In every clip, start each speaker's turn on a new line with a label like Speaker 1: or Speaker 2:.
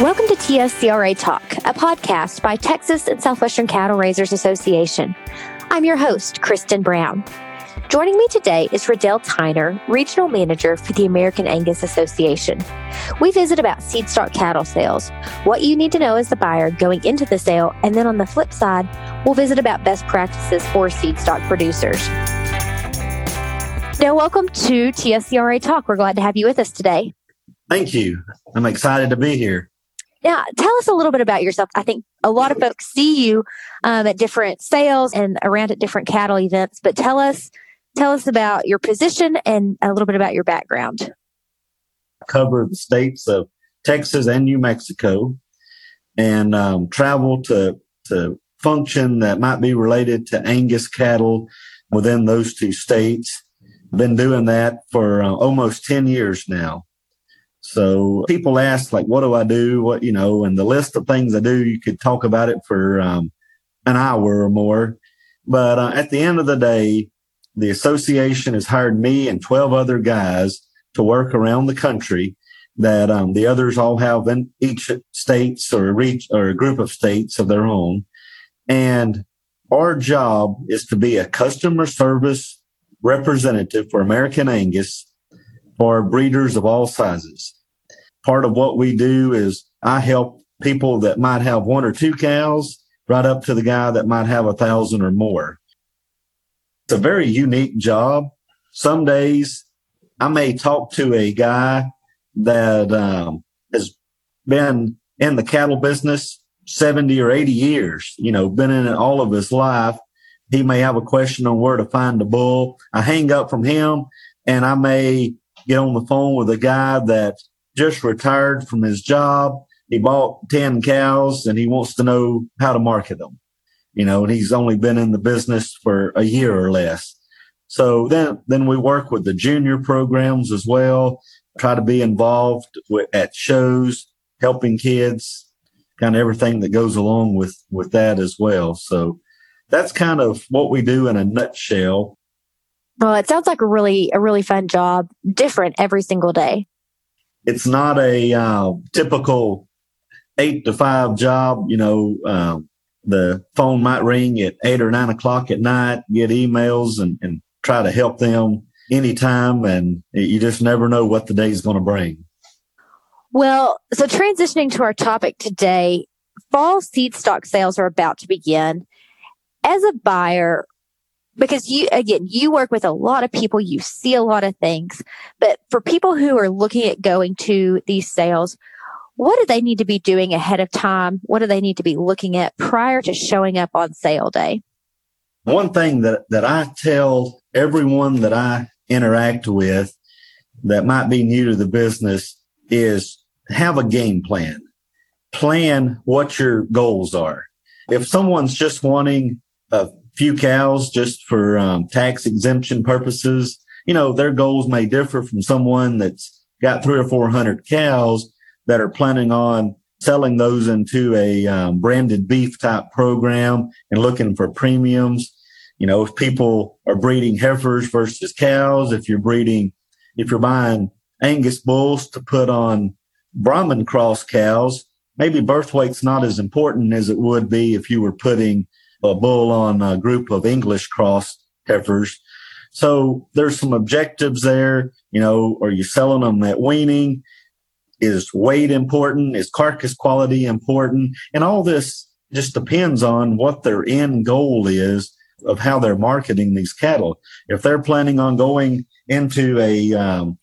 Speaker 1: Welcome to TSCRA Talk, a podcast by Texas and Southwestern Cattle Raisers Association. I'm your host, Kristen Brown. Joining me today is Riddell Tyner, Regional Manager for the American Angus Association. We visit about seed stock cattle sales, what you need to know as the buyer going into the sale, and then on the flip side, we'll visit about best practices for seed stock producers. Now, welcome to TSCRA Talk. We're glad to have you with us today.
Speaker 2: Thank you. I'm excited to be here.
Speaker 1: Yeah, tell us a little bit about yourself. I think a lot of folks see you um, at different sales and around at different cattle events, but tell us Tell us about your position and a little bit about your background.
Speaker 2: Cover the states of Texas and New Mexico and um, travel to, to function that might be related to Angus cattle within those two states. Been doing that for uh, almost 10 years now. So people ask, like, what do I do? What, you know, and the list of things I do, you could talk about it for um, an hour or more. But uh, at the end of the day, the association has hired me and 12 other guys to work around the country that um, the others all have in each states or reach or a group of states of their own. And our job is to be a customer service representative for American Angus for breeders of all sizes. Part of what we do is I help people that might have one or two cows right up to the guy that might have a thousand or more. It's a very unique job. Some days I may talk to a guy that um, has been in the cattle business 70 or 80 years, you know, been in it all of his life. He may have a question on where to find a bull. I hang up from him and I may get on the phone with a guy that just retired from his job. He bought 10 cows and he wants to know how to market them you know, and he's only been in the business for a year or less. So then, then we work with the junior programs as well, try to be involved with, at shows, helping kids, kind of everything that goes along with, with that as well. So that's kind of what we do in a nutshell.
Speaker 1: Well, it sounds like a really, a really fun job, different every single day.
Speaker 2: It's not a uh, typical eight to five job, you know, um, the phone might ring at eight or nine o'clock at night, get emails and, and try to help them anytime. And you just never know what the day is going to bring.
Speaker 1: Well, so transitioning to our topic today, fall seed stock sales are about to begin. As a buyer, because you, again, you work with a lot of people, you see a lot of things, but for people who are looking at going to these sales, what do they need to be doing ahead of time? What do they need to be looking at prior to showing up on sale day?
Speaker 2: One thing that, that I tell everyone that I interact with that might be new to the business is have a game plan. Plan what your goals are. If someone's just wanting a few cows just for um, tax exemption purposes, you know, their goals may differ from someone that's got three or 400 cows that are planning on selling those into a um, branded beef type program and looking for premiums. You know, if people are breeding heifers versus cows, if you're breeding, if you're buying Angus bulls to put on Brahman cross cows, maybe birth weight's not as important as it would be if you were putting a bull on a group of English cross heifers. So there's some objectives there. You know, are you selling them at weaning? is weight important? Is carcass quality important? And all this just depends on what their end goal is of how they're marketing these cattle. If they're planning on going into a um,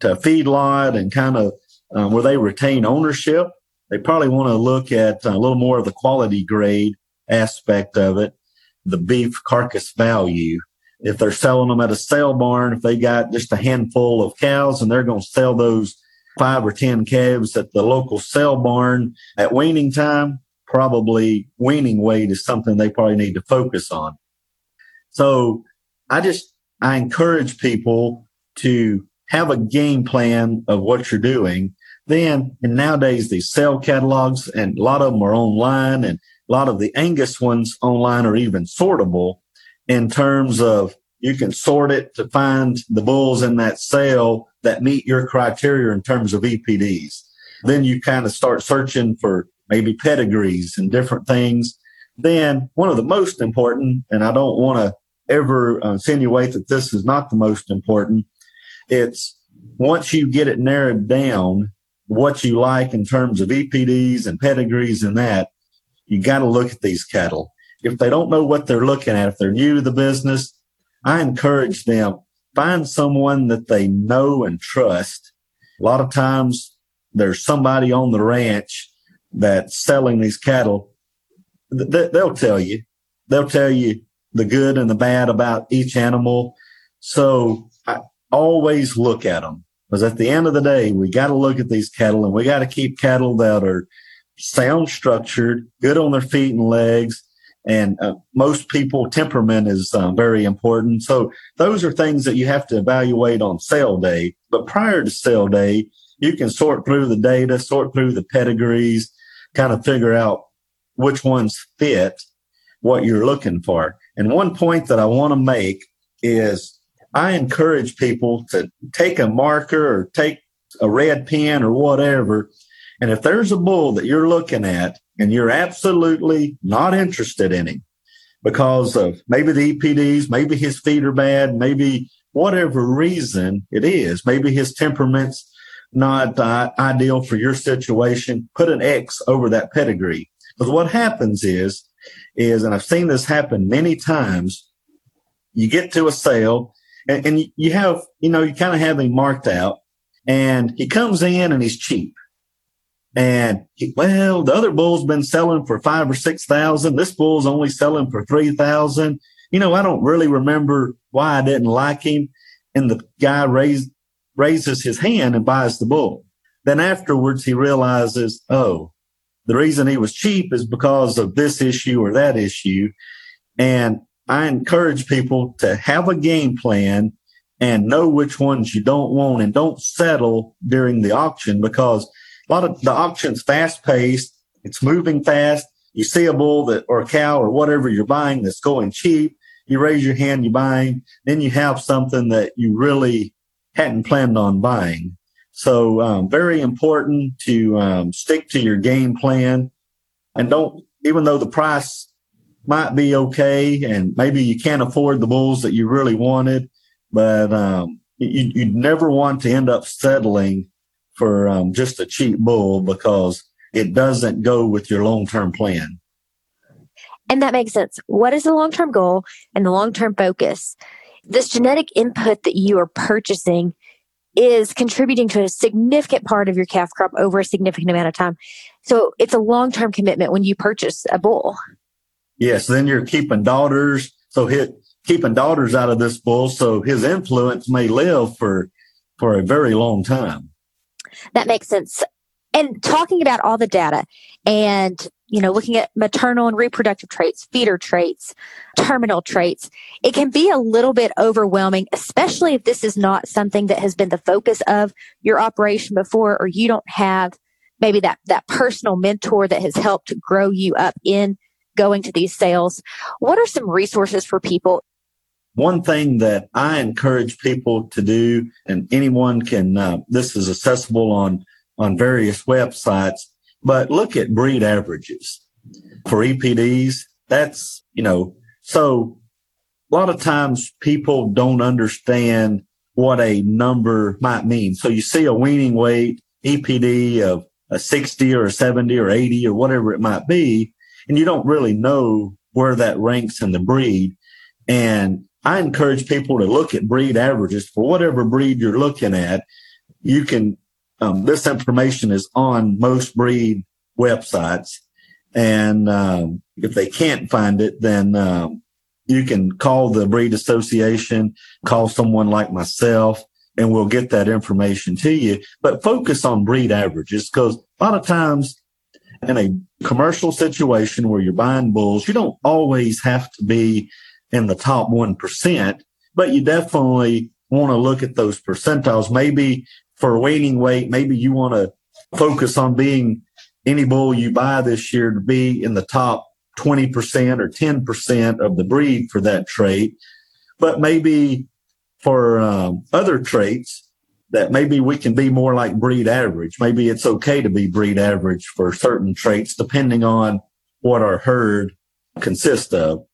Speaker 2: to a feedlot and kind of um, where they retain ownership, they probably want to look at a little more of the quality grade aspect of it, the beef carcass value. If they're selling them at a sale barn, if they got just a handful of cows and they're going to sell those five or 10 calves at the local sale barn at weaning time, probably weaning weight is something they probably need to focus on. So I just, I encourage people to have a game plan of what you're doing. Then, and nowadays these sale catalogs and a lot of them are online and a lot of the Angus ones online are even sortable in terms of you can sort it to find the bulls in that sale that meet your criteria in terms of EPDs. then you kind of start searching for maybe pedigrees and different things. Then one of the most important, and I don't want to ever insinuate that this is not the most important, it's once you get it narrowed down, what you like in terms of EPDs and pedigrees and that, you got to look at these cattle. If they don't know what they're looking at, if they're new to the business, I encourage them find someone that they know and trust. A lot of times there's somebody on the ranch that's selling these cattle. They'll tell you, they'll tell you the good and the bad about each animal. So I always look at them because at the end of the day, we got to look at these cattle and we got to keep cattle that are sound structured, good on their feet and legs. And uh, most people temperament is uh, very important. So those are things that you have to evaluate on sale day. But prior to sale day, you can sort through the data, sort through the pedigrees, kind of figure out which ones fit what you're looking for. And one point that I want to make is I encourage people to take a marker or take a red pen or whatever. And if there's a bull that you're looking at and you're absolutely not interested in him because of maybe the EPDs, maybe his feet are bad, maybe whatever reason it is, maybe his temperament's not uh, ideal for your situation, put an X over that pedigree. Because what happens is, is, and I've seen this happen many times, you get to a sale and, and you have, you know, you kind of have him marked out and he comes in and he's cheap. And he, well, the other bull's been selling for five or six thousand. This bull's only selling for three thousand. You know, I don't really remember why I didn't like him. And the guy raised, raises his hand and buys the bull. Then afterwards, he realizes, oh, the reason he was cheap is because of this issue or that issue. And I encourage people to have a game plan and know which ones you don't want and don't settle during the auction because a lot of the auction's fast paced. It's moving fast. You see a bull that or a cow or whatever you're buying that's going cheap. You raise your hand, you buy. Then you have something that you really hadn't planned on buying. So um, very important to um, stick to your game plan and don't, even though the price might be okay and maybe you can't afford the bulls that you really wanted, but um, you, you never want to end up settling for um, just a cheap bull because it doesn't go with your long term plan.
Speaker 1: And that makes sense. What is the long term goal and the long term focus? This genetic input that you are purchasing is contributing to a significant part of your calf crop over a significant amount of time. So it's a long term commitment when you purchase a bull.
Speaker 2: Yes, then you're keeping daughters. So hit, keeping daughters out of this bull, so his influence may live for for a very long time.
Speaker 1: That makes sense. And talking about all the data and, you know, looking at maternal and reproductive traits, feeder traits, terminal traits, it can be a little bit overwhelming, especially if this is not something that has been the focus of your operation before, or you don't have maybe that, that personal mentor that has helped grow you up in going to these sales. What are some resources for people
Speaker 2: one thing that I encourage people to do, and anyone can, uh, this is accessible on, on various websites, but look at breed averages for EPDs. That's, you know, so a lot of times people don't understand what a number might mean. So you see a weaning weight EPD of a 60 or a 70 or 80 or whatever it might be, and you don't really know where that ranks in the breed. And I encourage people to look at breed averages for whatever breed you're looking at. You can, um, this information is on most breed websites. And um, if they can't find it, then um, you can call the breed association, call someone like myself, and we'll get that information to you. But focus on breed averages because a lot of times in a commercial situation where you're buying bulls, you don't always have to be in the top 1%, but you definitely want to look at those percentiles. Maybe for weaning weight, maybe you want to focus on being any bull you buy this year to be in the top 20% or 10% of the breed for that trait. But maybe for um, other traits, that maybe we can be more like breed average. Maybe it's okay to be breed average for certain traits, depending on what our herd consists of.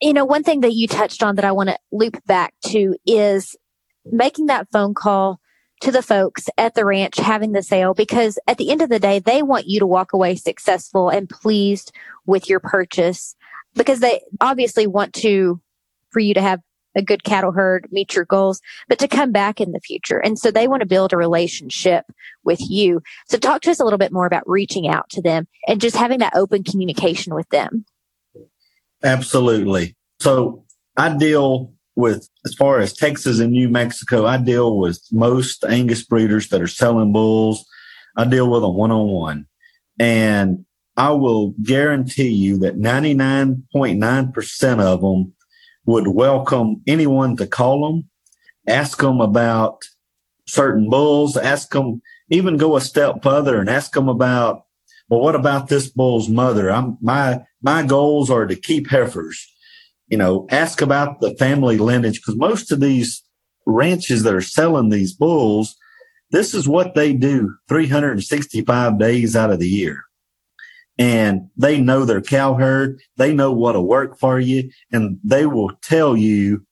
Speaker 1: You know, one thing that you touched on that I want to loop back to is making that phone call to the folks at the ranch having the sale because at the end of the day, they want you to walk away successful and pleased with your purchase because they obviously want to, for you to have a good cattle herd, meet your goals, but to come back in the future. And so they want to build a relationship with you. So talk to us a little bit more about reaching out to them and just having that open communication with them.
Speaker 2: Absolutely. So I deal with, as far as Texas and New Mexico, I deal with most Angus breeders that are selling bulls. I deal with them one on one. And I will guarantee you that 99.9% of them would welcome anyone to call them, ask them about certain bulls, ask them, even go a step further and ask them about, well, what about this bull's mother? I'm, my, my goals are to keep heifers. You know, ask about the family lineage because most of these ranches that are selling these bulls, this is what they do 365 days out of the year and they know their cow herd. They know what'll work for you and they will tell you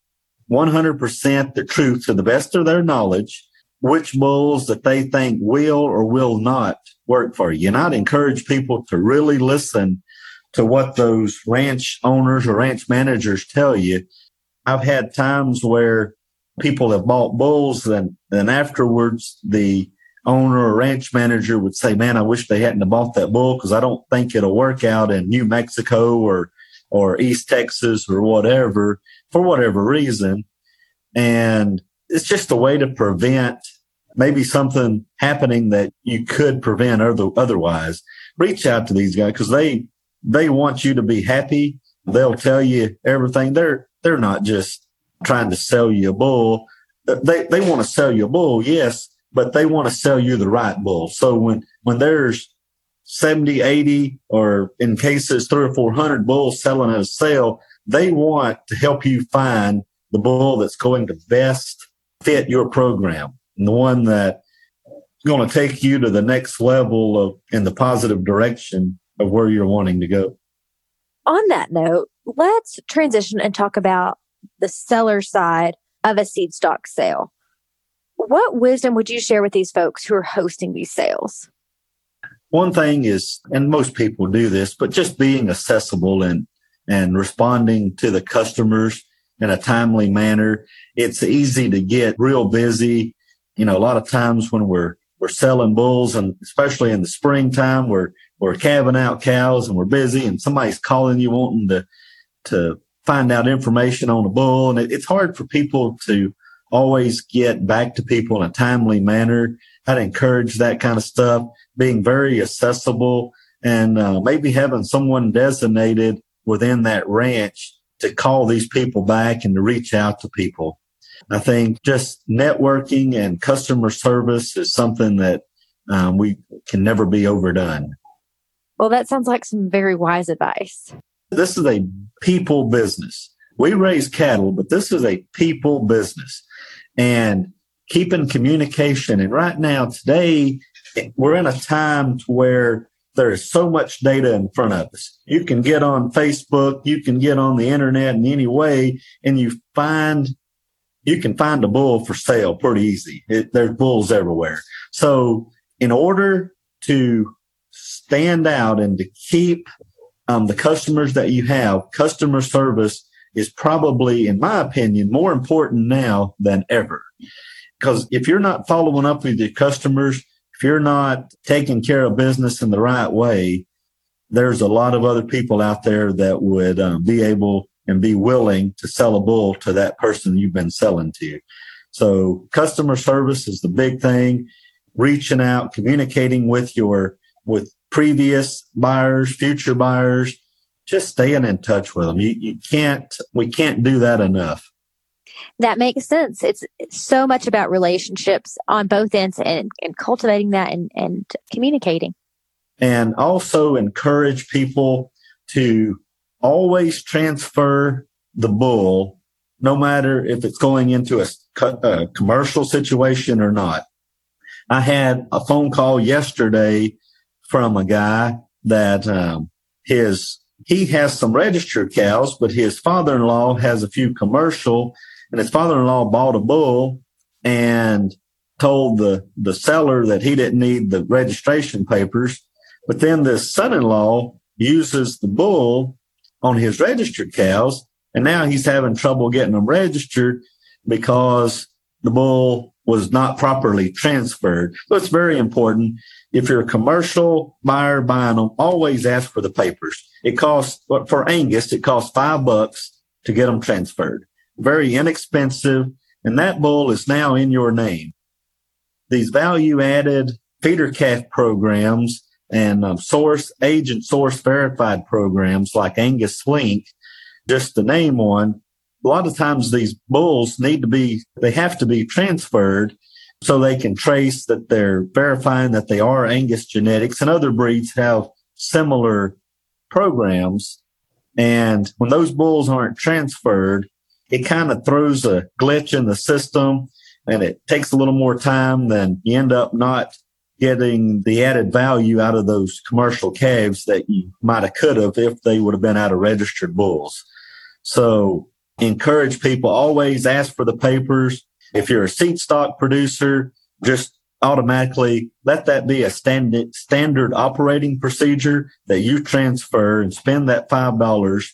Speaker 2: 100% the truth to the best of their knowledge, which bulls that they think will or will not work for you. And I'd encourage people to really listen to what those ranch owners or ranch managers tell you. I've had times where people have bought bulls and then afterwards the owner or ranch manager would say, man, I wish they hadn't bought that bull because I don't think it'll work out in New Mexico or, or East Texas or whatever for whatever reason. And it's just a way to prevent maybe something happening that you could prevent other, otherwise. Reach out to these guys because they, they want you to be happy. They'll tell you everything. They're, they're not just trying to sell you a bull. They, they want to sell you a bull. Yes but they want to sell you the right bull. So when, when there's 70, 80, or in cases three or 400 bulls selling at a sale, they want to help you find the bull that's going to best fit your program and the one that is going to take you to the next level of in the positive direction of where you're wanting to go.
Speaker 1: On that note, let's transition and talk about the seller side of a seed stock sale. What wisdom would you share with these folks who are hosting these sales?
Speaker 2: One thing is, and most people do this, but just being accessible and, and responding to the customers in a timely manner. It's easy to get real busy. You know, a lot of times when we're, we're selling bulls and especially in the springtime, we're, we're calving out cows and we're busy and somebody's calling you wanting to, to find out information on a bull. And it, it's hard for people to always get back to people in a timely manner. I'd encourage that kind of stuff, being very accessible and uh, maybe having someone designated within that ranch to call these people back and to reach out to people. I think just networking and customer service is something that um, we can never be overdone.
Speaker 1: Well, that sounds like some very wise advice.
Speaker 2: This is a people business. We raise cattle, but this is a people business and keeping communication. And right now, today, we're in a time where there is so much data in front of us. You can get on Facebook, you can get on the internet in any way, and you find you can find a bull for sale pretty easy. It, there's bulls everywhere. So, in order to stand out and to keep um, the customers that you have, customer service is probably, in my opinion, more important now than ever. Because if you're not following up with your customers, if you're not taking care of business in the right way, there's a lot of other people out there that would um, be able and be willing to sell a bull to that person you've been selling to. So customer service is the big thing. Reaching out, communicating with your, with previous buyers, future buyers, just staying in touch with them. You, you can't, we can't do that enough.
Speaker 1: That makes sense. It's so much about relationships on both ends and, and cultivating that and, and communicating.
Speaker 2: And also encourage people to always transfer the bull, no matter if it's going into a uh, commercial situation or not. I had a phone call yesterday from a guy that um, his he has some registered cows, but his father-in-law has a few commercial, and his father-in-law bought a bull and told the the seller that he didn't need the registration papers. But then the son-in-law uses the bull on his registered cows, and now he's having trouble getting them registered because the bull was not properly transferred. So it's very important. If you're a commercial buyer buying them, always ask for the papers. It costs, for Angus, it costs five bucks to get them transferred. Very inexpensive. And that bull is now in your name. These value added feeder calf programs and um, source agent source verified programs like Angus Link, just to name one, a lot of times these bulls need to be, they have to be transferred so they can trace that they're verifying that they are Angus genetics and other breeds have similar programs. And when those bulls aren't transferred, it kind of throws a glitch in the system and it takes a little more time than you end up not getting the added value out of those commercial calves that you might have could have if they would have been out of registered bulls. So encourage people always ask for the papers. If you're a seed stock producer, just automatically let that be a standard standard operating procedure that you transfer and spend that five dollars,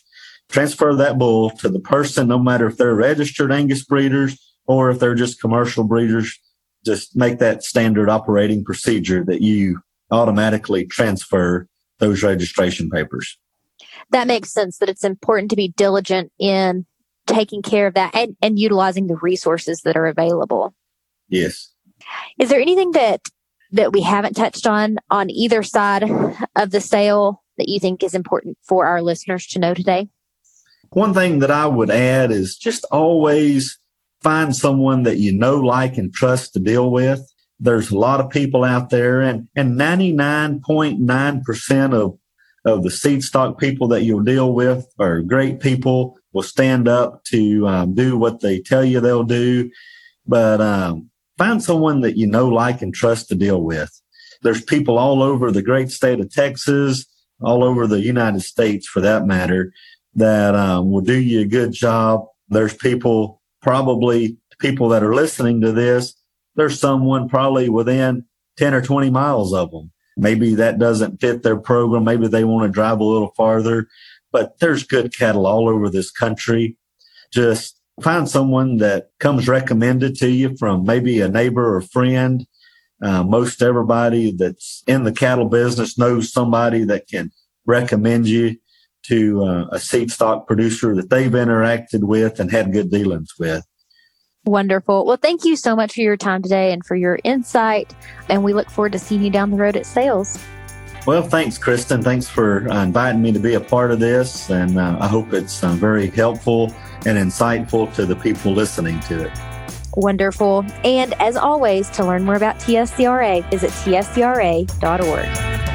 Speaker 2: transfer that bull to the person, no matter if they're registered Angus breeders or if they're just commercial breeders. Just make that standard operating procedure that you automatically transfer those registration papers.
Speaker 1: That makes sense that it's important to be diligent in taking care of that and, and utilizing the resources that are available.
Speaker 2: Yes.
Speaker 1: Is there anything that that we haven't touched on on either side of the sale that you think is important for our listeners to know today?
Speaker 2: One thing that I would add is just always find someone that you know, like, and trust to deal with. There's a lot of people out there and, and 99.9% of, of the seed stock people that you'll deal with are great people will stand up to um, do what they tell you they'll do. But um, find someone that you know, like, and trust to deal with. There's people all over the great state of Texas, all over the United States for that matter, that um, will do you a good job. There's people, probably people that are listening to this, there's someone probably within 10 or 20 miles of them. Maybe that doesn't fit their program. Maybe they want to drive a little farther but there's good cattle all over this country. Just find someone that comes recommended to you from maybe a neighbor or friend. Uh, most everybody that's in the cattle business knows somebody that can recommend you to uh, a seed stock producer that they've interacted with and had good dealings with.
Speaker 1: Wonderful. Well, thank you so much for your time today and for your insight. And we look forward to seeing you down the road at sales.
Speaker 2: Well, thanks, Kristen. Thanks for uh, inviting me to be a part of this. And uh, I hope it's uh, very helpful and insightful to the people listening to it.
Speaker 1: Wonderful. And as always, to learn more about TSCRA, visit tscra.org.